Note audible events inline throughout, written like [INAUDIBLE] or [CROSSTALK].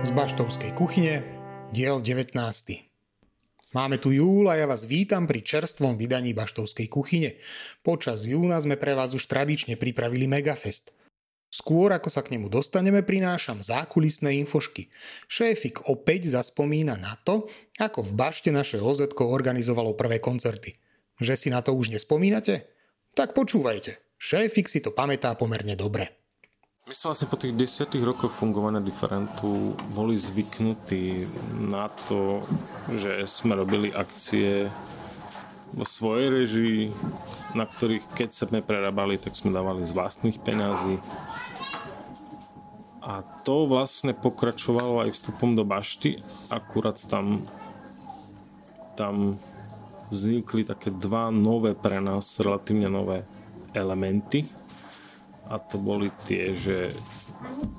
Z Baštovskej kuchyne, diel 19. Máme tu júl a ja vás vítam pri čerstvom vydaní Baštovskej kuchyne. Počas júna sme pre vás už tradične pripravili Megafest. Skôr ako sa k nemu dostaneme, prinášam zákulisné infošky. Šéfik opäť zaspomína na to, ako v bašte naše OZ organizovalo prvé koncerty. Že si na to už nespomínate? Tak počúvajte. Šéfik si to pamätá pomerne dobre. My sme vlastne po tých desiatých rokoch fungovania Differentu boli zvyknutí na to, že sme robili akcie vo svojej režii, na ktorých keď sme prerábali, tak sme dávali z vlastných peňazí. A to vlastne pokračovalo aj vstupom do bašty, akurát tam, tam vznikli také dva nové pre nás, relatívne nové elementy a to boli tie, že,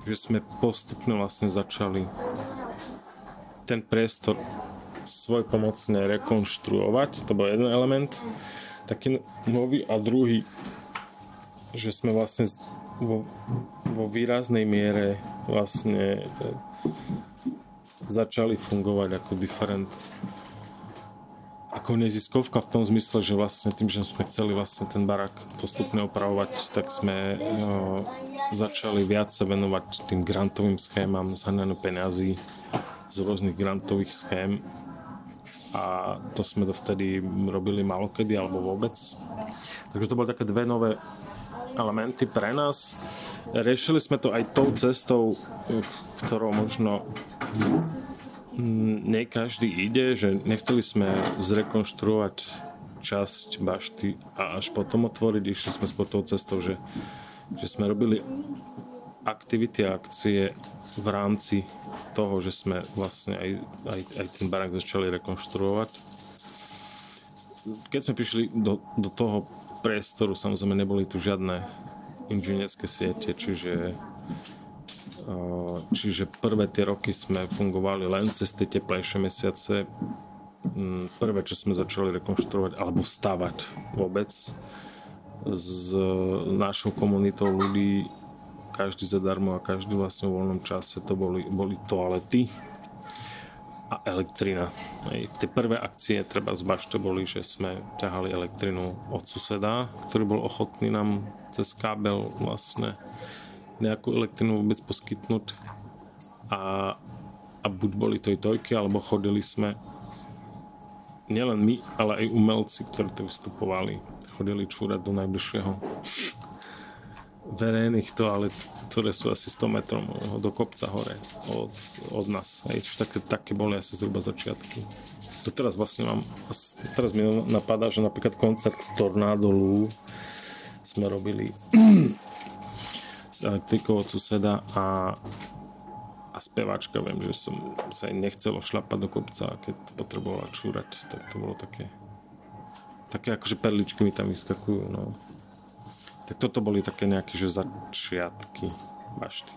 že sme postupne vlastne začali ten priestor svoj pomocne rekonštruovať, to bol jeden element, taký nový a druhý, že sme vlastne vo, vo výraznej miere vlastne e, začali fungovať ako different ako neziskovka v tom zmysle, že vlastne tým, že sme chceli vlastne ten barak postupne opravovať, tak sme o, začali viac sa venovať tým grantovým schémam, zhrnaniu peňazí z rôznych grantových schém a to sme dovtedy robili malokedy alebo vôbec. Takže to boli také dve nové elementy pre nás. Riešili sme to aj tou cestou, ktorou možno nie každý ide, že nechceli sme zrekonštruovať časť bašty a až potom otvoriť. Išli sme spod tou cestou, že, že sme robili aktivity a akcie v rámci toho, že sme vlastne aj, aj, aj ten barák začali rekonštruovať. Keď sme prišli do, do toho priestoru, samozrejme neboli tu žiadne inžinierské siete, čiže Čiže prvé tie roky sme fungovali len cez tie teplejšie mesiace. Mm, prvé, čo sme začali rekonštruovať alebo stavať vôbec s našou komunitou ľudí, každý zadarmo a každý vlastne v voľnom čase, to boli, boli toalety a elektrina. Tie prvé akcie treba z bašte boli, že sme ťahali elektrinu od suseda, ktorý bol ochotný nám cez kábel vlastne nejakú elektrinu vôbec poskytnúť a, a buď boli to i tojky, alebo chodili sme nielen my, ale aj umelci, ktorí to vystupovali. Chodili čúrať do najbližšieho verejných toalet, ktoré sú asi 100 metrov do kopca hore od, od nás. Hej, také, také boli asi zhruba začiatky. To teraz vlastne mám, teraz mi napadá, že napríklad koncert Tornado Lu sme robili od suseda a, a speváčka, viem, že som sa aj nechcelo šlapať do kopca, keď potrebovala čúrať, tak to bolo také také akože perličky mi tam vyskakujú, no. Tak toto boli také nejaké, že začiatky bašty.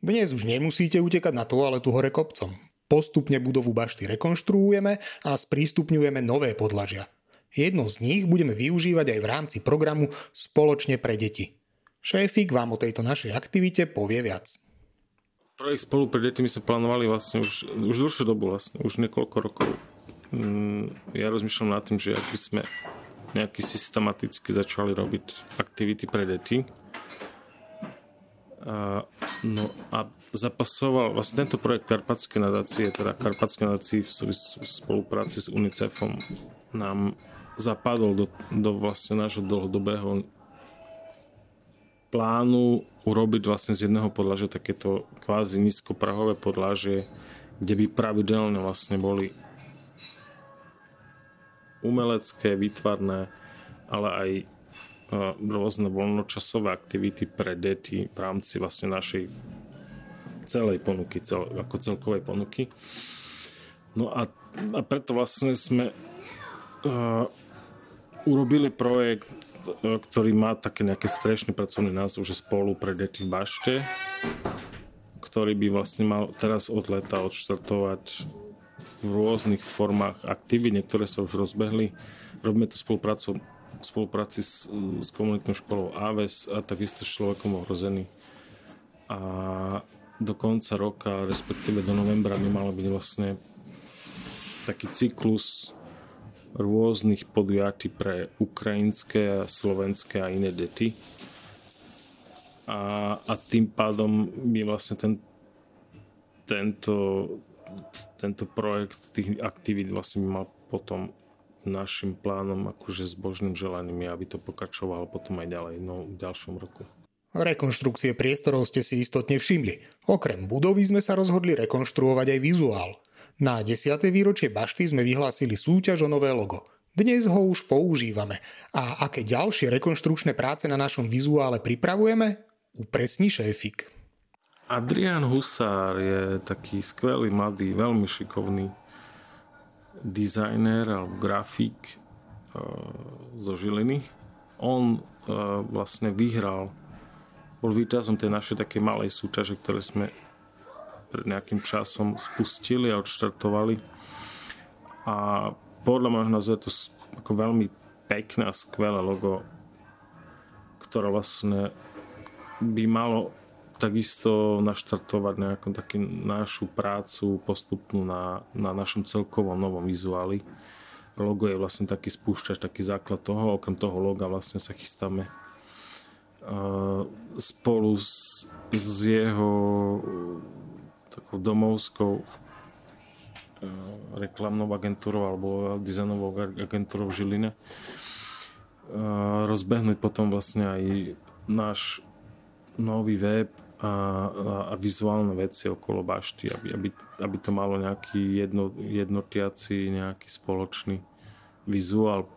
Dnes už nemusíte utekať na toaletu hore kopcom. Postupne budovu bašty rekonštruujeme a sprístupňujeme nové podlažia. Jedno z nich budeme využívať aj v rámci programu Spoločne pre deti. Šéfik vám o tejto našej aktivite povie viac. Projekt spolu pre deti my sme plánovali vlastne už, už dlhšiu dobu vlastne, už niekoľko rokov. Mm, ja rozmýšľam nad tým, že ak by sme nejaký systematicky začali robiť aktivity pre deti. A, no a zapasoval vlastne tento projekt Karpatské nadácie, teda Karpatské nadácie v spolupráci s UNICEFom nám zapadol do, do vlastne nášho dlhodobého plánu urobiť vlastne z jedného podlažia takéto kvázi nízkoprahové podlažie, kde by pravidelne vlastne boli umelecké, výtvarné, ale aj e, rôzne voľnočasové aktivity pre deti v rámci vlastne našej celej ponuky, cel, ako celkovej ponuky. No a, a preto vlastne sme uh, urobili projekt ktorý má také nejaký strešný pracovný názov, že spolu pre deti v bašte, ktorý by vlastne mal teraz od leta odštartovať v rôznych formách aktivít, niektoré sa už rozbehli. Robíme to spoluprácu, spolupráci s, s komunitnou školou AVES a takisto s človekom ohrozený a do konca roka, respektíve do novembra by malo byť vlastne taký cyklus rôznych podujatí pre ukrajinské, slovenské a iné deti. A, a tým pádom by vlastne ten, tento, tento projekt tých aktivít vlastne mal potom našim plánom, akože s božným želaním je, aby to pokračovalo potom aj ďalej, no v ďalšom roku. Rekonštrukcie priestorov ste si istotne všimli. Okrem budovy sme sa rozhodli rekonštruovať aj vizuál. Na 10. výročie bašty sme vyhlásili súťaž o nové logo. Dnes ho už používame. A aké ďalšie rekonštrukčné práce na našom vizuále pripravujeme? Upresní šéfik. Adrian Husár je taký skvelý, mladý, veľmi šikovný dizajner alebo grafik uh, zo Žiliny. On uh, vlastne vyhral, bol víťazom tej našej takej malej súťaže, ktoré sme pred nejakým časom spustili a odštartovali. A podľa môjho názoru je to ako veľmi pekné a skvelé logo, ktoré vlastne by malo takisto naštartovať nejakú takú našu prácu postupnú na, na našom celkovom novom vizuáli. Logo je vlastne taký spúšťač, taký základ toho, okrem toho loga vlastne sa chystáme uh, spolu s, s jeho takou domovskou uh, reklamnou agentúrou alebo dizajnovou agentúrou v Žiline uh, rozbehnúť potom vlastne aj náš nový web a, a vizuálne veci okolo bašty, aby, aby, aby to malo nejaký jedno, jednotiaci, nejaký spoločný vizuál,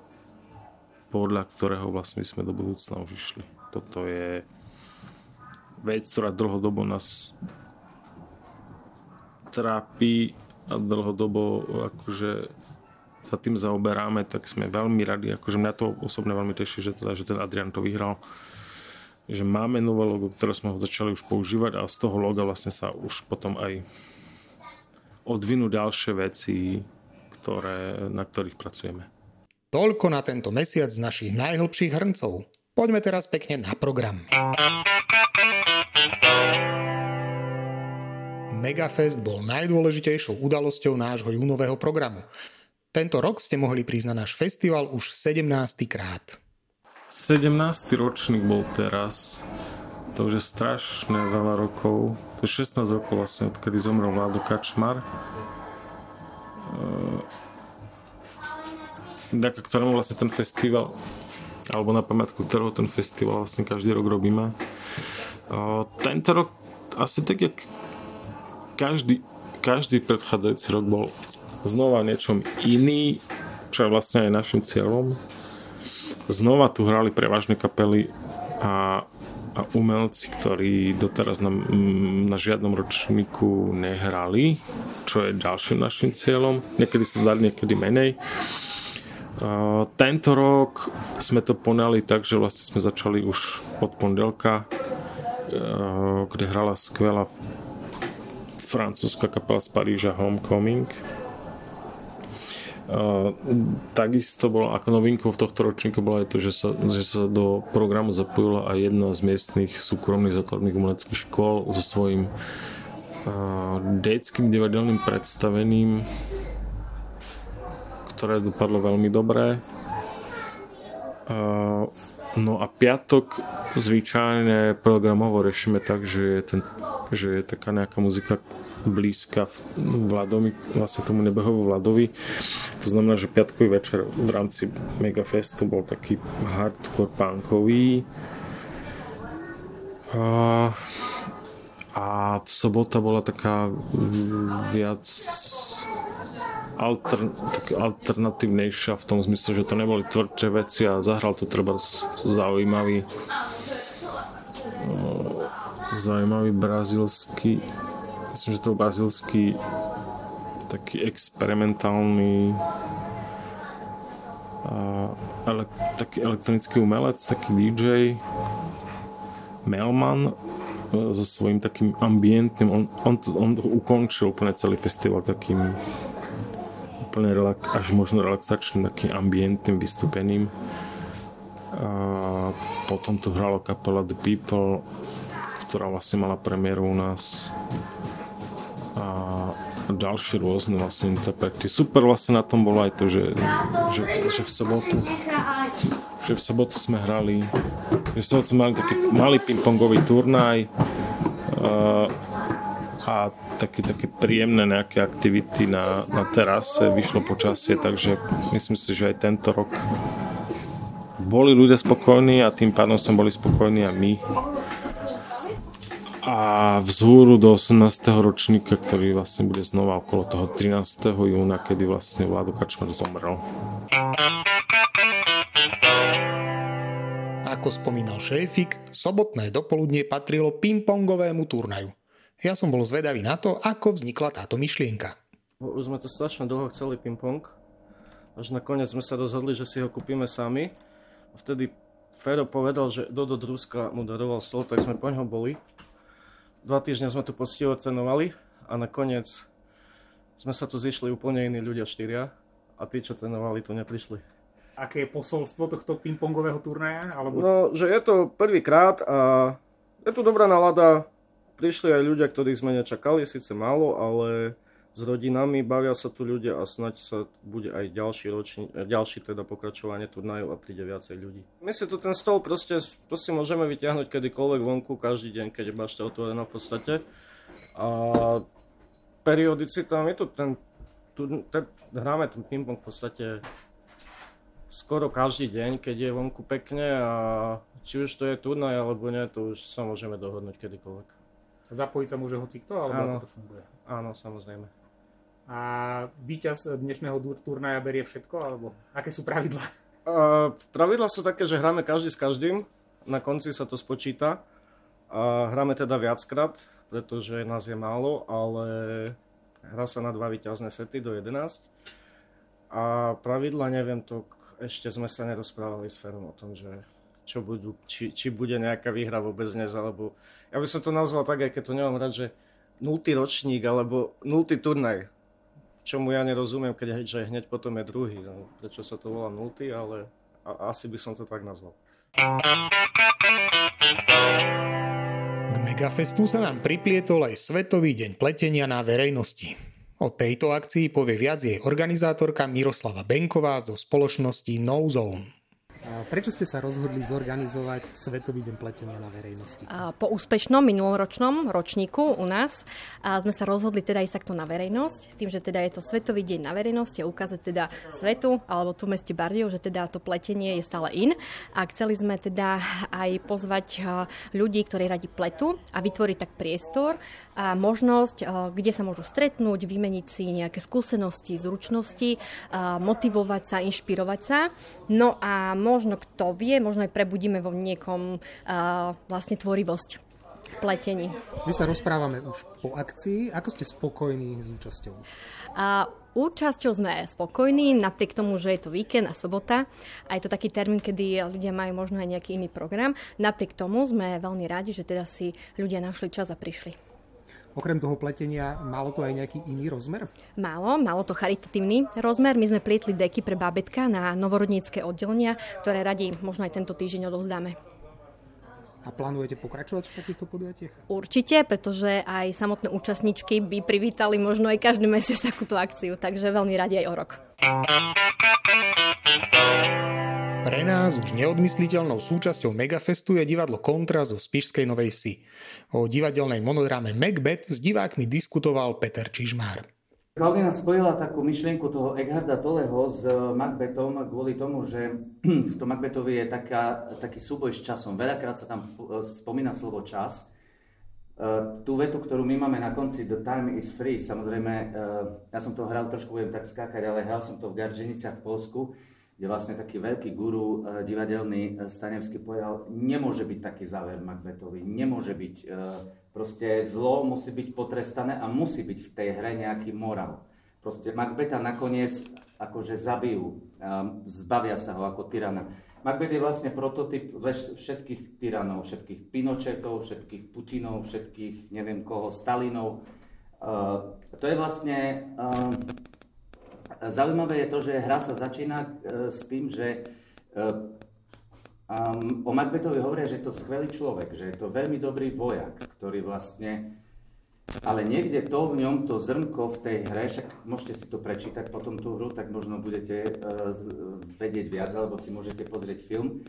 podľa ktorého vlastne by sme do budúcna už išli. Toto je vec, ktorá dlhodobo nás trápi a dlhodobo akože sa tým zaoberáme, tak sme veľmi radi, akože mňa to osobne veľmi teší, že, teda, že ten Adrian to vyhral že máme nové logo, ktoré sme ho začali už používať a z toho loga vlastne sa už potom aj odvinú ďalšie veci, ktoré, na ktorých pracujeme. Toľko na tento mesiac z našich najhlbších hrncov. Poďme teraz pekne na program. Megafest bol najdôležitejšou udalosťou nášho júnového programu. Tento rok ste mohli prísť na náš festival už 17. krát. 17. ročník bol teraz. To už je strašne veľa rokov. To je 16 rokov vlastne, odkedy zomrel Vlado Kačmar. Ďaká ktorému vlastne ten festival alebo na pamiatku ktorého ten festival vlastne každý rok robíme. Tento rok asi tak, jak každý, každý predchádzajúci rok bol znova niečom iný, čo je vlastne aj našim cieľom znova tu hrali prevažné kapely a, a umelci, ktorí doteraz na, na žiadnom ročníku nehrali, čo je ďalším našim cieľom. Niekedy sa dali, niekedy menej. Tento rok sme to ponali tak, že vlastne sme začali už od pondelka, uh, kde hrala skvelá francúzska kapela z Paríža Homecoming takisto bolo ako novinkou v tohto ročníku bolo aj to, že sa, že sa do programu zapojila aj jedna z miestnych súkromných základných umeleckých škôl so svojím uh, detským divadelným predstavením, ktoré dopadlo veľmi dobré. Uh, no a piatok zvyčajne programovo riešime tak, že je, ten, že je taká nejaká muzika blízka Vladovi, vlastne tomu nebehovu Vladovi. To znamená, že piatkový večer v rámci Megafestu bol taký hardcore punkový. A, a sobota bola taká viac alter, alternatívnejšia v tom zmysle, že to neboli tvrdšie veci a zahral to treba zaujímavý zaujímavý brazilský myslím, že to bol brazilský taký experimentálny a, ele, taký elektronický umelec, taký DJ Melman e, so svojím takým ambientným on, on, on ukončil úplne celý festival takým úplne relak, až možno relaxačným takým ambientným vystúpením a potom tu hralo kapela The People ktorá vlastne mala premiéru u nás. A ďalšie rôzne vlastne interprety. Super vlastne na tom bolo aj to, že, že, že v sobotu že v sobotu sme hrali že v sobotu sme mali taký malý pingpongový turnaj uh, a také, také príjemné nejaké aktivity na, na terase, vyšlo počasie, takže myslím si, že aj tento rok boli ľudia spokojní a tým pádom sme boli spokojní a my a vzhúru do 18. ročníka, ktorý vlastne bude znova okolo toho 13. júna, kedy vlastne Vládo Kačmar zomrel. Ako spomínal šéfik, sobotné dopoludnie patrilo pingpongovému turnaju. Ja som bol zvedavý na to, ako vznikla táto myšlienka. Už sme to strašne dlho chceli ping-pong, až nakoniec sme sa rozhodli, že si ho kúpime sami. A vtedy Fero povedal, že Dodo Druska mu daroval stôl, tak sme po ňo boli dva týždne sme tu poctivo trénovali a nakoniec sme sa tu zišli úplne iní ľudia štyria a tí, čo trénovali, tu neprišli. Aké je posolstvo tohto pingpongového turnaja? Alebo... No, že je to prvýkrát a je tu dobrá nálada. Prišli aj ľudia, ktorých sme nečakali, síce málo, ale s rodinami, bavia sa tu ľudia a snaď sa bude aj ďalší, ročný, ďalší teda pokračovanie turnajov a príde viacej ľudí. My si tu ten stol proste, to môžeme vyťahnuť kedykoľvek vonku, každý deň, keď je bašta otvorená v podstate. A periodicita, my tu ten, tu, ten, hráme ten ping-pong v podstate skoro každý deň, keď je vonku pekne a či už to je turnaj alebo nie, to už sa môžeme dohodnúť kedykoľvek. Zapojiť sa môže hoci kto, alebo áno, ako to funguje? Áno, samozrejme. A víťaz dnešného turnaja berie všetko, alebo aké sú pravidlá? Uh, pravidlá sú také, že hráme každý s každým, na konci sa to spočíta. A hráme teda viackrát, pretože nás je málo, ale hrá sa na dva víťazné sety do 11. A pravidla neviem, to ešte sme sa nerozprávali s Ferom o tom, že čo budú, či, či bude nejaká výhra vôbec dnes, alebo ja by som to nazval tak, aj keď to nemám rád, že nultý ročník alebo nultý turnaj čomu ja nerozumiem, keď že hneď potom je druhý. No, prečo sa to volá nulty, ale a, asi by som to tak nazval. K Megafestu sa nám priplietol aj Svetový deň pletenia na verejnosti. O tejto akcii povie viac jej organizátorka Miroslava Benková zo spoločnosti No Zone. Prečo ste sa rozhodli zorganizovať Svetový deň pletenia na verejnosti? Po úspešnom minuloročnom ročníku u nás sme sa rozhodli teda ísť takto na verejnosť, s tým, že teda je to Svetový deň na verejnosti a ukázať teda svetu, alebo tu meste Bardejov, že teda to pletenie je stále in. A chceli sme teda aj pozvať ľudí, ktorí radi pletu a vytvoriť tak priestor, a možnosť, eh, kde sa môžu stretnúť, vymeniť si nejaké skúsenosti, zručnosti, motivovať sa, inšpirovať sa. No a možno kto vie, možno aj prebudíme vo niekom eh, vlastne tvorivosť pletení. My sa rozprávame už po akcii. Ako ste spokojní s účasťou? A účasťou sme spokojní, napriek tomu, že je to víkend a sobota a je to taký termín, kedy ľudia majú možno aj nejaký iný program. Napriek tomu sme veľmi radi, že teda si ľudia našli čas a prišli. Okrem toho pletenia, malo to aj nejaký iný rozmer? Malo, malo to charitatívny rozmer. My sme plietli deky pre bábetka na novorodnícke oddelenia, ktoré radi možno aj tento týždeň odovzdáme. A plánujete pokračovať v takýchto podujatiach? Určite, pretože aj samotné účastníčky by privítali možno aj každý mesiac [LAUGHS] takúto akciu, takže veľmi radi aj o rok. Pre nás už neodmysliteľnou súčasťou Megafestu je divadlo Kontra zo Spišskej Novej Vsi. O divadelnej monodráme Macbeth s divákmi diskutoval Peter Čižmár. Klaudina spojila takú myšlienku toho Eckharda Toleho s Macbethom kvôli tomu, že [CLEARS THROAT] v tom Macbethovi je taká, taký súboj s časom. Veľakrát sa tam spomína slovo čas. E, tú vetu, ktorú my máme na konci The time is free, samozrejme, ja som to hral, trošku budem tak skákať, ale hral som to v Garženiciach v Polsku kde vlastne taký veľký guru e, divadelný e, Stanevský povedal, nemôže byť taký záver Macbethovi, nemôže byť, e, proste zlo musí byť potrestané a musí byť v tej hre nejaký moral. Proste Macbeta nakoniec akože zabijú, zbavia sa ho ako tyrana. Macbeth je vlastne prototyp všetkých tyranov, všetkých Pinochetov, všetkých Putinov, všetkých neviem koho, Stalinov. To je vlastne Zaujímavé je to, že hra sa začína e, s tým, že Um, o Macbethovi hovoria, že je to skvelý človek, že je to veľmi dobrý vojak, ktorý vlastne... Ale niekde to v ňom, to zrnko v tej hre, však môžete si to prečítať potom tú hru, tak možno budete uh, vedieť viac, alebo si môžete pozrieť film.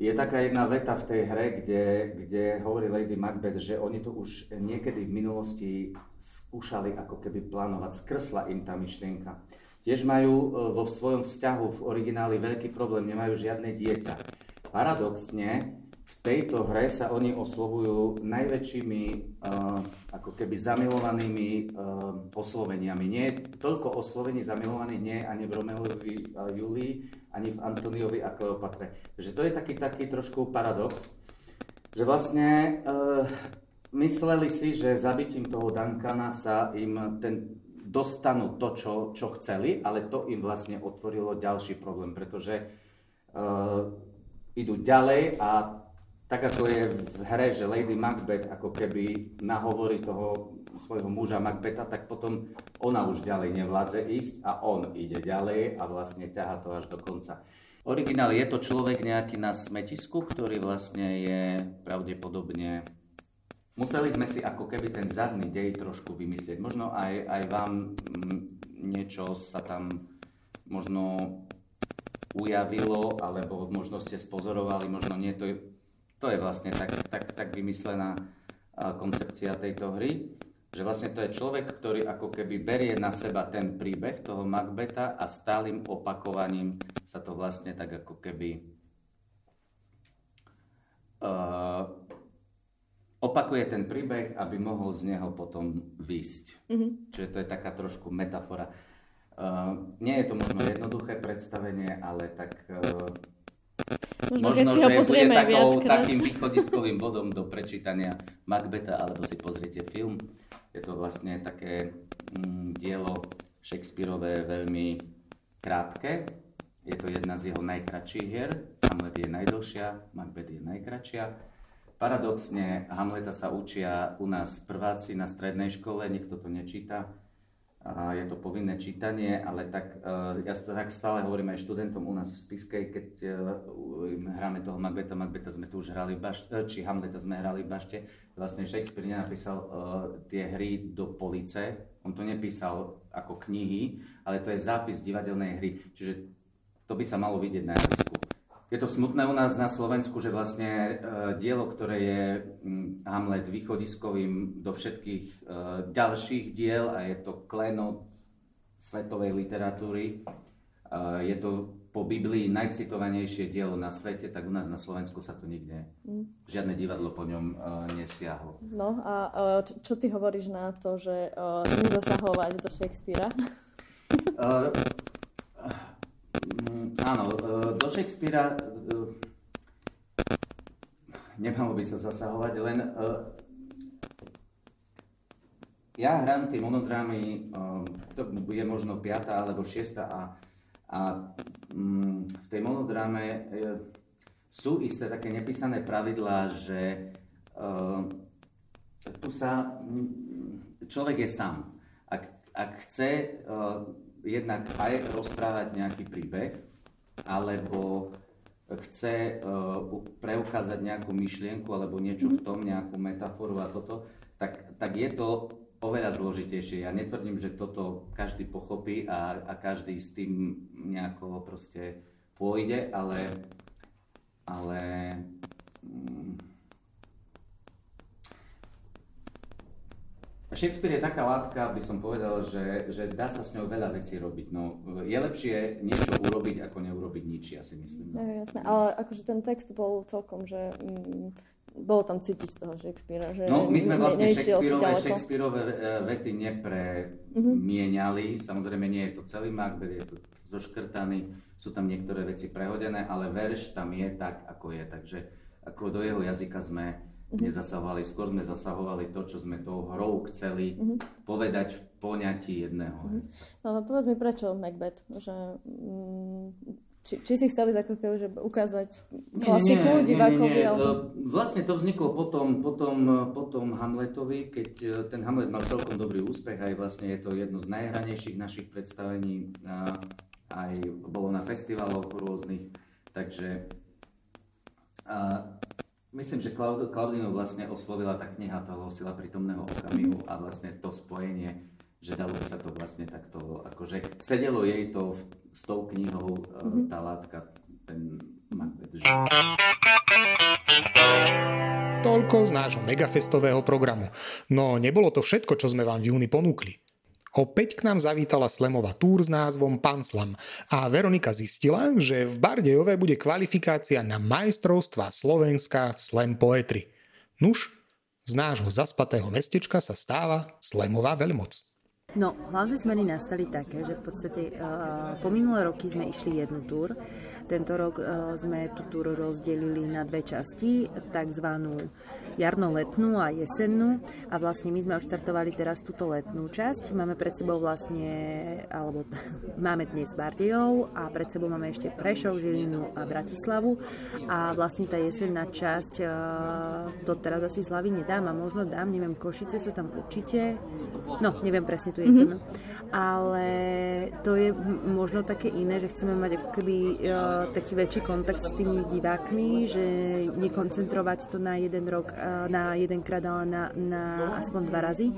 Je taká jedna veta v tej hre, kde, kde hovorí Lady Macbeth, že oni to už niekedy v minulosti skúšali ako keby plánovať, skrsla im tá myšlienka. Tiež majú e, vo svojom vzťahu v origináli veľký problém, nemajú žiadne dieťa. Paradoxne, v tejto hre sa oni oslovujú najväčšími uh, ako keby zamilovanými uh, osloveniami. Nie toľko oslovení zamilovaných nie ani v Romeovi a Julii, ani v Antoniovi a Kleopatre. Takže to je taký, taký trošku paradox, že vlastne uh, mysleli si, že zabitím toho Duncana sa im ten dostanú to, čo, čo chceli, ale to im vlastne otvorilo ďalší problém, pretože uh, idú ďalej a tak ako je v hre, že Lady Macbeth ako keby nahovorí toho svojho muža Macbeta, tak potom ona už ďalej nevládze ísť a on ide ďalej a vlastne ťaha to až do konca. Originál je to človek nejaký na smetisku, ktorý vlastne je pravdepodobne museli sme si ako keby ten zadný dej trošku vymyslieť. Možno aj, aj vám mm, niečo sa tam možno ujavilo, alebo možno ste spozorovali, možno nie. To je, to je vlastne tak, tak, tak vymyslená koncepcia tejto hry, že vlastne to je človek, ktorý ako keby berie na seba ten príbeh toho Macbeta a stálym opakovaním sa to vlastne tak ako keby uh, opakuje ten príbeh, aby mohol z neho potom výsť. Mm-hmm. Čiže to je taká trošku metafora. Uh, nie je to možno jednoduché predstavenie, ale tak uh, možno, možno že bude takou, takým východiskovým bodom do prečítania Macbeta, alebo si pozrite film. Je to vlastne také mm, dielo Shakespeareové veľmi krátke. Je to jedna z jeho najkračších hier. Hamlet je najdlhšia, Macbeth je najkračšia Paradoxne, Hamleta sa učia u nás prváci na strednej škole, nikto to nečíta. Je to povinné čítanie, ale tak, e, ja tak stále hovorím aj študentom u nás v Spiskej, keď e, hráme toho Macbeta, Macbeta sme tu už hrali v bašte, e, či Hamleta sme hrali v bašte. Vlastne Shakespeare nenapísal tie hry do police, on to nepísal ako knihy, ale to je zápis divadelnej hry, čiže to by sa malo vidieť na javisku. Je to smutné u nás na Slovensku, že vlastne e, dielo, ktoré je Hamlet východiskovým do všetkých e, ďalších diel a je to kleno svetovej literatúry, e, je to po Biblii najcitovanejšie dielo na svete, tak u nás na Slovensku sa to nikde, mm. žiadne divadlo po ňom nesiahlo. No a čo ty hovoríš na to, že nezasahovať do Shakespearea? Mm, áno, e, do Shakespearea e, nemalo by sa zasahovať, len e, ja hrám tie monodrámy, to je možno piata alebo šiesta a, a mm, v tej monodráme sú isté také nepísané pravidlá, že tu sa človek je sám. Ak, ak chce jednak aj rozprávať nejaký príbeh, alebo chce uh, preukázať nejakú myšlienku alebo niečo v tom, nejakú metaforu a toto, tak, tak je to oveľa zložitejšie. Ja netvrdím, že toto každý pochopí a, a každý s tým nejako proste pôjde, ale, ale mm, Shakespeare je taká látka, by som povedal, že, že dá sa s ňou veľa vecí robiť. No, je lepšie niečo urobiť, ako neurobiť nič, ja si myslím. No. Jasné, ale akože ten text bol celkom, že mm, bolo tam cítiť z toho Shakespearea. Že no, my sme vlastne Shakespeareové, Shakespeareové vety nepremieniali. Mm-hmm. Samozrejme, nie je to celý Macbeth, je to zoškrtaný, sú tam niektoré veci prehodené, ale verš tam je tak, ako je. Takže ako do jeho jazyka sme mm-hmm. nezasahovali, skôr sme zasahovali to, čo sme tou hrou chceli mm-hmm. povedať v poňatí jedného mm-hmm. No povedz mi prečo Macbeth, že mm, či, či si chceli keby, že ukázať klasiku nie, nie, divákovi? Nie, nie. Alebo... Vlastne to vzniklo potom, potom, potom Hamletovi, keď e, ten Hamlet mal celkom dobrý úspech, aj vlastne je to jedno z najhranejších našich predstavení, aj bolo na festivaloch rôznych, takže A myslím, že Claud- Claudinu vlastne oslovila tá kniha toho sila prítomného okamihu a vlastne to spojenie, že dalo sa to vlastne takto, akože sedelo jej to v, s tou knihou mm-hmm. tá látka, ten Macbeth. Že... Toľko z nášho megafestového programu. No nebolo to všetko, čo sme vám v júni ponúkli. Opäť k nám zavítala Slemová túr s názvom Panslam a Veronika zistila, že v Bardejove bude kvalifikácia na majstrovstva Slovenska v slam poetry. Nuž, z nášho zaspatého mestečka sa stáva Slemová veľmoc. No, hlavné zmeny nastali také, že v podstate uh, po minulé roky sme išli jednu túr, tento rok e, sme tú túru rozdelili na dve časti, takzvanú jarno-letnú a jesennú a vlastne my sme odštartovali teraz túto letnú časť. Máme pred sebou vlastne, alebo [LAUGHS] máme dnes Bardejov a pred sebou máme ešte Prešov, Žilinu a Bratislavu a vlastne tá jesenná časť, e, to teraz asi z hlavy nedám a možno dám, neviem, Košice sú tam určite, no neviem presne tú jesennú. Mm-hmm ale to je možno také iné, že chceme mať ako keby uh, taký väčší kontakt s tými divákmi, že nekoncentrovať to na jeden rok, na jeden krát, ale na, na aspoň dva razy.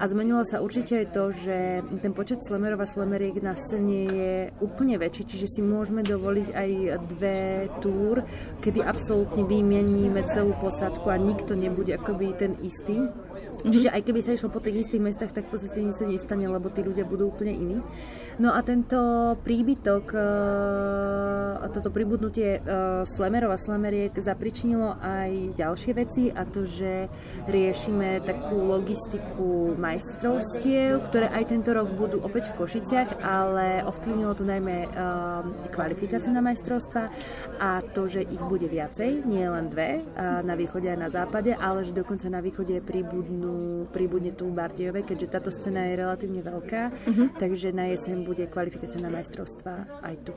A zmenilo sa určite aj to, že ten počet slemerov a slemeriek na scéne je úplne väčší, čiže si môžeme dovoliť aj dve túr, kedy absolútne vymeníme celú posádku a nikto nebude akoby ten istý. Mm-hmm. Čiže aj keby sa išlo po tých istých mestách, tak v podstate nič sa nestane, lebo tí ľudia budú úplne iní. No a tento príbytok, uh, toto pribudnutie uh, slemerov a slemeriek zapričinilo aj ďalšie veci a to, že riešime takú logistiku majstrovstiev, ktoré aj tento rok budú opäť v Košiciach, ale ovplyvnilo to najmä uh, kvalifikáciu na majstrovstva a to, že ich bude viacej, nie len dve, na východe a na západe, ale že dokonca na východe pribudnú, pribudne tu v Bardejove, keďže táto scéna je relatívne veľká, uh-huh. takže na jeseň bude kvalifikácia na majstrovstva aj tu.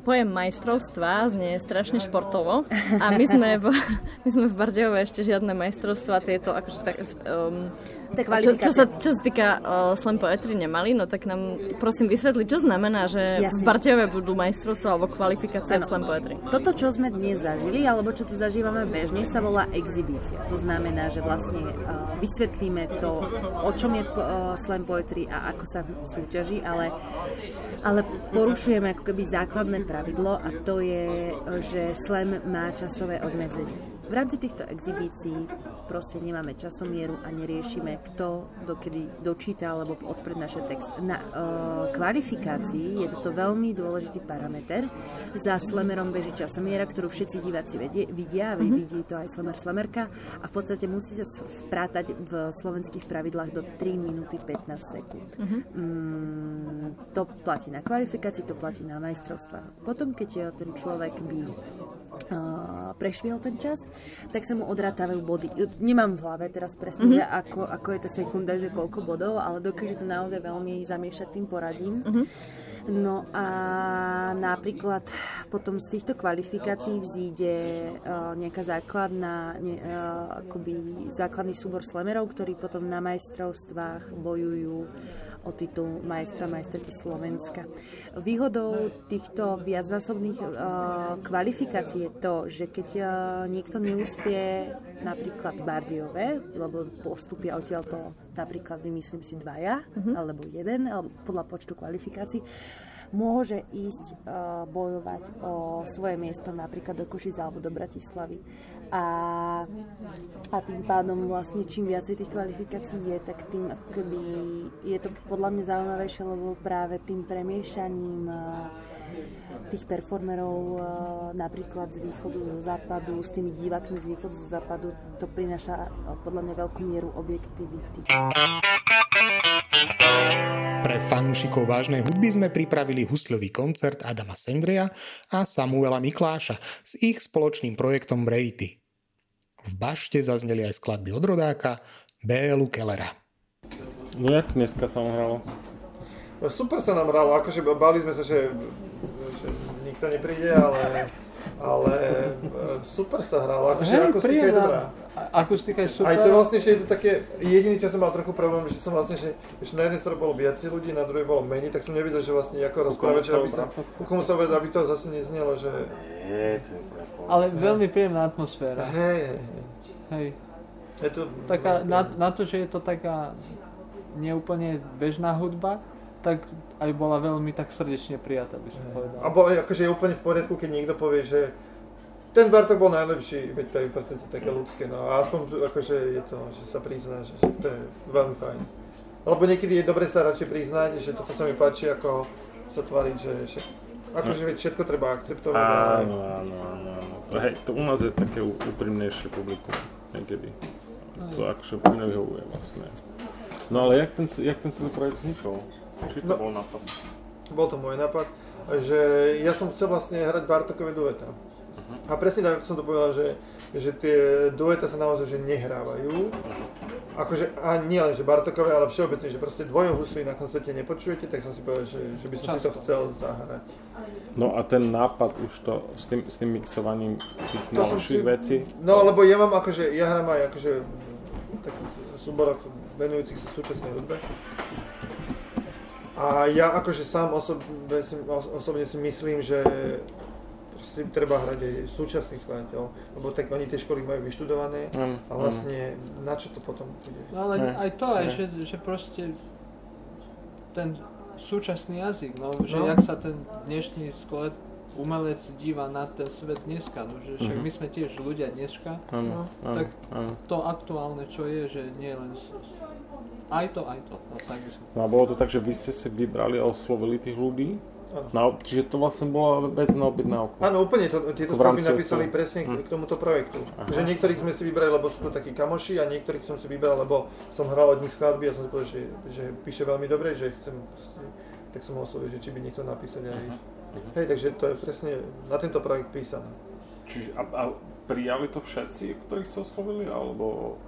Pojem majstrovstva znie strašne športovo a my sme v, [LAUGHS] my sme v Bardejove ešte žiadne majstrovstva tieto akože tak um, čo, čo, sa, čo sa týka uh, slam poetry nemali, no tak nám prosím vysvetli, čo znamená, že Jasne. v Bardejove budú majstrovstva alebo kvalifikácia v slam poetry. Toto, čo sme dnes zažili, alebo čo tu zažívame bežne, sa volá exibícia. To znamená, že vlastne uh, vysvetlíme to, o čom je uh, slam poetry a ako sa súťaží, ale ale porušujeme ako keby základné pravidlo a to je, že slam má časové obmedzenie. V rámci týchto exibícií proste nemáme časomieru a neriešime, kto dokedy dočíta alebo odprednáša text. Na uh, kvalifikácii je toto veľmi dôležitý parameter. Za slemerom beží časomiera, ktorú všetci diváci vedie, vidia, mm-hmm. vidí to aj slemer slemerka a v podstate musí sa vprátať v slovenských pravidlách do 3 minúty 15 sekúnd. Mm-hmm. Mm, to platí na kvalifikácii, to platí na majstrovstvá. Potom, keď ten človek by uh, prešiel ten čas, tak sa mu odrátajú body. Nemám v hlave teraz presne, mm-hmm. že ako, ako je tá sekunda, že koľko bodov, ale dokáže to naozaj veľmi zamiešať tým poradím. Mm-hmm. No a napríklad potom z týchto kvalifikácií vzíde uh, nejaká základná, ne, uh, akoby základný súbor slemerov, ktorí potom na majstrovstvách bojujú o titul majstra majsterky Slovenska. Výhodou týchto viacnásobných uh, kvalifikácií je to, že keď uh, niekto neúspie napríklad Bardiove, lebo postupia odtiaľ to napríklad vymyslím si dvaja, mm-hmm. alebo jeden, alebo podľa počtu kvalifikácií, môže ísť uh, bojovať o svoje miesto napríklad do Košic alebo do Bratislavy. A, a tým pádom vlastne čím viacej tých kvalifikácií je, tak tým akoby je to podľa mňa zaujímavejšie, lebo práve tým premiešaním uh, tých performerov uh, napríklad z východu, zo západu, s tými divákmi z východu, zo západu, to prináša podľa mňa veľkú mieru objektivity. Pre fanúšikov vážnej hudby sme pripravili husľový koncert Adama Sendreja a Samuela Mikláša s ich spoločným projektom Brevity. V bašte zazneli aj skladby od rodáka B.L. Kellera. No jak dneska sa hralo? No super sa nám hralo, akože báli sme sa, že, že nikto nepríde, ale ale e, super sa hralo, akože Hej, akustika je dobrá. Akustika je super. Aj to vlastne, že je to také, jediný čas som mal trochu problém, že som vlastne, že, že na jednej strane bolo viac ľudí, na druhej bolo menej, tak som nevedel, že vlastne ako rozprávať, že aby sa, komu sa aby to zase neznelo, že Nie, to je. Ale veľmi príjemná atmosféra. hej, hej, hej. Hej. Je to, Taká, na, na to, že je to taká neúplne bežná hudba, tak aj bola veľmi tak srdečne prijatá, by som povedal. A bo, akože je úplne v poriadku, keď niekto povie, že ten Bartok bol najlepší, veď to je v podstate také ľudské, no a aspoň akože je to, že sa prizná, že, to je veľmi fajn. Lebo niekedy je dobre sa radšej priznať, že toto sa mi páči, ako sa tvariť, že, že akože veď všetko treba akceptovať, ale Áno, áno, áno, áno. To, hej, to u nás je také úprimnejšie publikum niekedy. To akože mne vyhovuje vlastne. No ale jak ten, jak ten celý projekt vznikol? Či to No. bol nápad? bol to môj nápad, že ja som chcel vlastne hrať Bartokové dueta. A presne tak, ako som to povedal, že, že tie dueta sa naozaj že nehrávajú. Akože, a nie len, že Bartokové, ale všeobecne, že proste dvojohusy na koncerte nepočujete, tak som si povedal, že, že by som si to Často. chcel zahrať. No a ten nápad už to s tým, s tým mixovaním tých To si- vecí? No, lebo ja mám akože, ja hrám aj akože v takých súboroch venujúcich sa súčasnej hudbe. A ja akože sám osobne si, os- osobne si myslím, že proste treba hrať aj súčasných skladateľov, lebo tak oni tie školy majú vyštudované Mm, a vlastne na čo to potom bude. No ale aj to, aj, že, že proste ten súčasný jazyk, no, že No. jak sa ten dnešný sklet umelec díva na ten svet dneska, no, že však Mhm. my sme tiež ľudia dneska, Áno, áno, tak áno. to aktuálne, čo je, že nie len aj to, aj to, no tak by som No a bolo to tak, že vy ste si vybrali a oslovili tých ľudí? Áno. Na, čiže to vlastne bola vec na objednávku. Áno, úplne, to, tieto skladby napísali toho. presne k, k tomuto projektu. Že niektorých sme si vybrali, lebo sú to takí kamoši a niektorých som si vybral, lebo som hral od nich skladby a som si povedal, že, že píše veľmi dobre, že chcem tak som ho oslovil, že či by nechcel napísať aj. Hej, takže to je presne na tento projekt písané. Čiže a, a prijali to všetci, ktorých ste oslovili, alebo...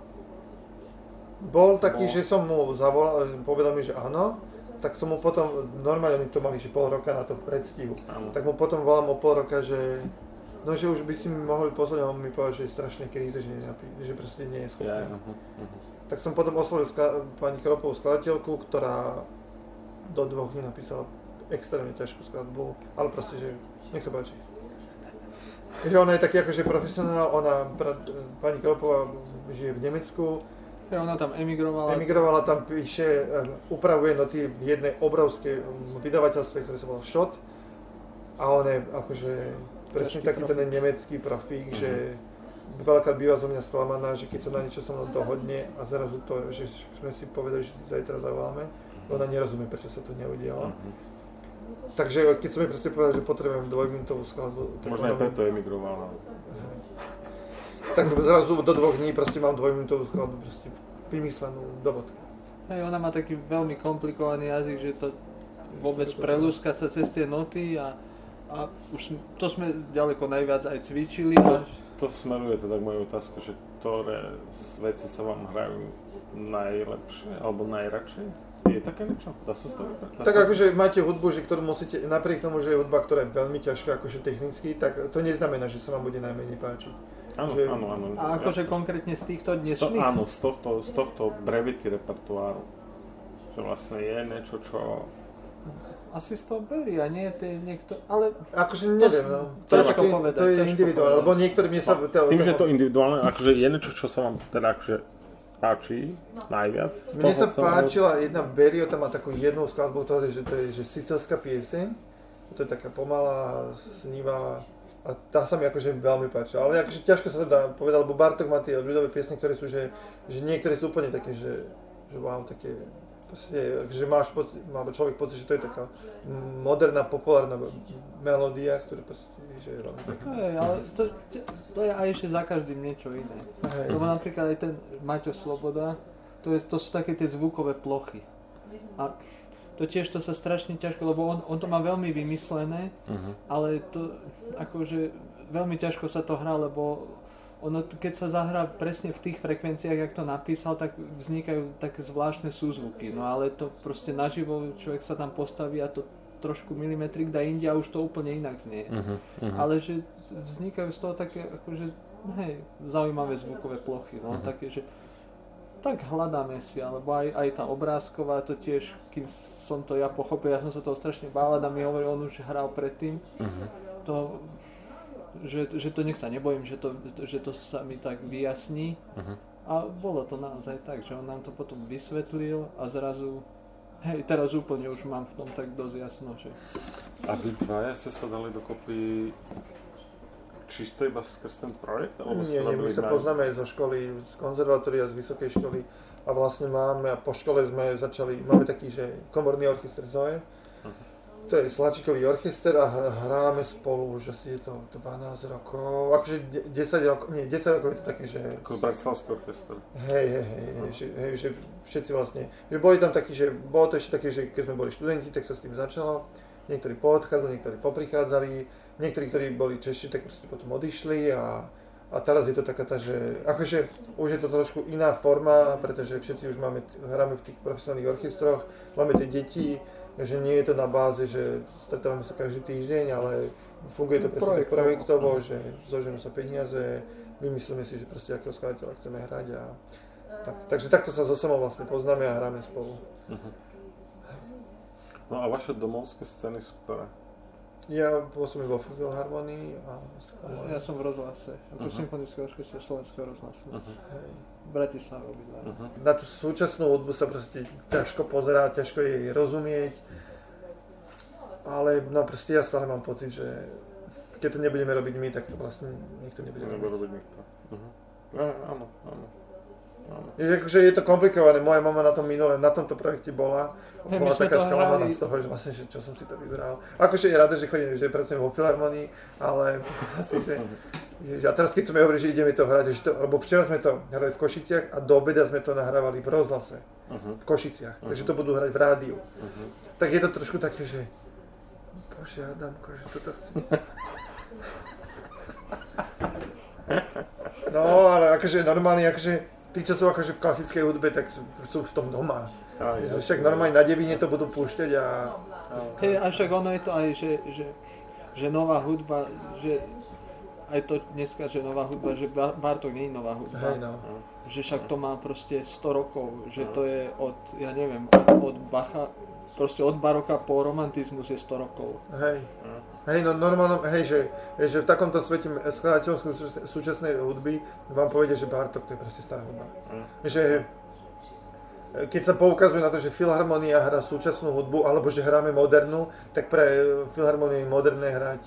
Bol taký, Bol. že som mu zavolal, povedal mi, že áno, tak som mu potom, normálne oni to mali, že pol roka na to v predstihu, Áno. tak mu potom volám o pol roka, že no, že už by si mi mohli poslať a on mi povedal, že je strašne kríze, že, nenapí, že proste nie je schopný. Ja, uh-huh, uh-huh. Tak som potom oslovil skla- pani Kropovú skladateľku, ktorá do dvoch dní napísala extrémne ťažkú skladbu, ale proste, že nech sa páči. Že ona je taký akože profesionál, ona, pra, pani Kropová žije v Nemecku, Ja, ona tam emigrovala. emigrovala tam, píše, eh, upravuje noty v jednej obrovskej mm, vydavateľstve, ktoré sa volá Shot. A on je akože presne Ťažký taký ten nemecký profík, že veľakrát býva zo mňa sklamaná, že keď sa na niečo so mnou dohodne a zrazu to, že sme si povedali, že si zajtra zavoláme, ona nerozumie, prečo sa to neudialo. Takže keď som jej proste povedal, že potrebujem dvojminútovú skladbu, tak Možno aj mi- preto emigrovala. tak zrazu do dvoch dní proste mám dvojminútovú skladbu proste vymyslenú do bodky. Hej, ona má taký veľmi komplikovaný jazyk, že to vôbec prelúskať sa cez tie noty a, a už to sme ďaleko najviac aj cvičili a To smeruje teda k mojej otázke, že ktoré veci sa vám hrajú najlepšie alebo najradšej? Je také niečo? Dá sa? Dá Tak sa- akože máte hudbu, že ktorú musíte, napriek tomu, že je hudba, ktorá je veľmi ťažká akože technicky, tak to neznamená, že sa vám bude najmenej páčiť. Áno, že- áno, áno. A akože jasné. konkrétne z týchto to, dnešných? áno, z tohto, z tohto brevity repertoáru. Že vlastne je niečo, čo... Asi z toho berí a nie tie niekto... Ale Akože neviem, no. To, je, ťažko také, povedať, to je individuálne, lebo niektorí mne sa... To, Tým, že je to individuálne, akože je niečo, čo sa vám teda akože páči najviac. Mne sa páčila jedna Berio, tam má takú jednu skladbu, to je, že to je že sicilská pieseň. To je taká pomalá, snívá a tá sa mi akože veľmi páčila. Ale akože ťažko sa to dá povedať, lebo Bartok má tie ľudové piesne, ktoré sú, že, že niektoré sú úplne také, že, že wow, také proste, že máš pocit, má človek pocit, že to je taká moderná, populárna melódia, ktorá proste, že taká. Hej, ale to, to je aj ešte za každým niečo iné. Hej. Lebo napríklad aj ten Maťo Sloboda, to, je, to sú také tie zvukové plochy. A to tiež to sa strašne ťažko, lebo on, on to má veľmi vymyslené, Mhm. ale to akože veľmi ťažko sa to hrá, lebo ono, keď sa zahrá presne v tých frekvenciách, jak to napísal, tak vznikajú také zvláštne súzvuky. No ale to proste naživo človek sa tam postaví a to trošku milimetrik dá inde a už to úplne inak znie. Mhm, mhm. Ale že vznikajú z toho také akože, hej, zaujímavé zvukové plochy, no, mm-hmm. také, že tak hľadáme si, alebo aj, aj tá obrázková, to tiež, kým som to ja pochopil, ja som sa toho strašne bál, a mi hovoril, on už hral predtým, uh-huh. to, že, že to nech sa nebojím, že to, že to sa mi tak vyjasní. Uh-huh. A bolo to naozaj tak, že on nám to potom vysvetlil a zrazu, hej, teraz úplne už mám v tom tak dosť jasno, že... A vy dvaja ste sa dali dokopy čisto iba skrz ten projekt? Alebo nie, nie, my sa poznáme zo školy, z konzervatória, z vysokej školy a vlastne máme, a po škole sme začali, máme taký, že komorný orchester Zoe. To je Slačikový orchester a hráme spolu už asi je to 12 rokov, akože 10 rokov, nie, 10 rokov je to také, že... Ako Bratislavský orchester. Hej, hej, hej, hej, že, hej, že všetci vlastne, že boli tam takí, že bolo to ešte také, že keď sme boli študenti, tak sa s tým začalo, niektorí poodchádzali, niektorí poprichádzali, niektorí, ktorí boli Češi, tak proste potom odišli a, a teraz je to taká tá, že akože už je to trošku iná forma, pretože všetci už máme, hráme v tých profesionálnych orchestroch, máme tie deti, že nie je to na báze, že stretávame sa každý týždeň, ale funguje to presne tak projektovo, že zoženú sa peniaze, vymyslíme si, že proste akého skladateľa chceme hrať a tak. Takže takto sa so samou vlastne poznáme a hráme spolu. Uh-huh. No a vaše domovské scény sú ktoré? Ja pôsobím vo Filharmonii a... Ja som v rozhlase, ako uh-huh. symfonický orchester Slovenského rozhlasu. Uh-huh. Hej. V Bratislave obidva. Uh-huh. Na tú súčasnú hudbu sa proste ťažko pozerať, ťažko jej rozumieť. Ale no proste ja stále mám pocit, že keď to nebudeme robiť my, tak to vlastne nikto nebude robiť. robiť nikto. Uh-huh. Ja, áno, áno. Je, akože je to komplikované, moja mama na tom minule, na tomto projekte bola, hey, bola taká sklamaná z toho, že vlastne, že čo som si to vybral. Akože je rada, že chodím, že pracujem vo filharmonii, ale [LAUGHS] asi, že, [LAUGHS] že, a teraz keď sme hovorili, že ideme to hrať, že to, lebo včera sme to hrali v Košiciach a do obeda sme to nahrávali v rozhlase, uh-huh. v Košiciach, uh-huh. takže to budú hrať v rádiu. Uh-huh. Tak je to trošku také, že Bože Adamko, že toto chci. No, ale akože normálne, akože tí, čo sú akože v klasickej hudbe, tak sú, sú v tom doma. Aj, aj, však normálne na devine to budú púšťať a... Hej, a však ono je to aj, že, že, že nová hudba, že aj to dneska, že nová hudba, že Bartok nie je nová hudba. Hej, no. Že však to má proste 100 rokov, že to je od, ja neviem, od Bacha, proste od baroka po romantizmus je 100 rokov. Hej. Hej, no normálne, hej, že, že v takomto svete skladateľskej súčasnej hudby vám povedia, že Bartok to je proste stará hudba. Že keď sa poukazuje na to, že Filharmonia hrá súčasnú hudbu, alebo že hráme modernú, tak pre Filharmoniu je moderné hrať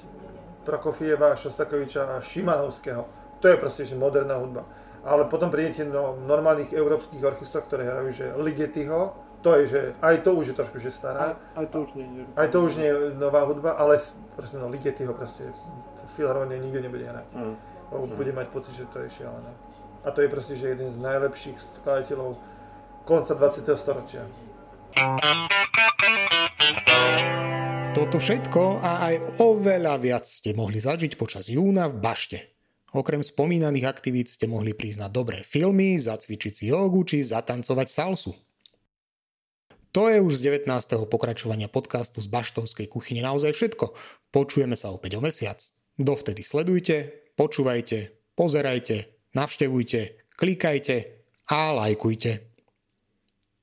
Prokofieva, Šostakoviča a Šimanovského. To je proste, že moderná hudba. Ale potom prídete do normálnych európskych orchestrov, ktoré hrajú, že Ligetiho, to je, že aj to už je trošku že stará. Aj, aj to už nie je. Aj to už nie je nová hudba, ale proste no Ligeti ho proste Filharmonia nikto nebude hrať. Mm. mm. Bude mať pocit, že to je šialené. A to je proste, že jeden z najlepších skladateľov konca 20. storočia. Toto všetko a aj oveľa viac ste mohli zažiť počas júna v Bašte. Okrem spomínaných aktivít ste mohli prísť na dobré filmy, zacvičiť si jogu či zatancovať salsu. To je už z 19. pokračovania podcastu z Baštovskej kuchyne naozaj všetko. Počujeme sa opäť o mesiac. Dovtedy sledujte, počúvajte, pozerajte, navštevujte, klikajte a lajkujte.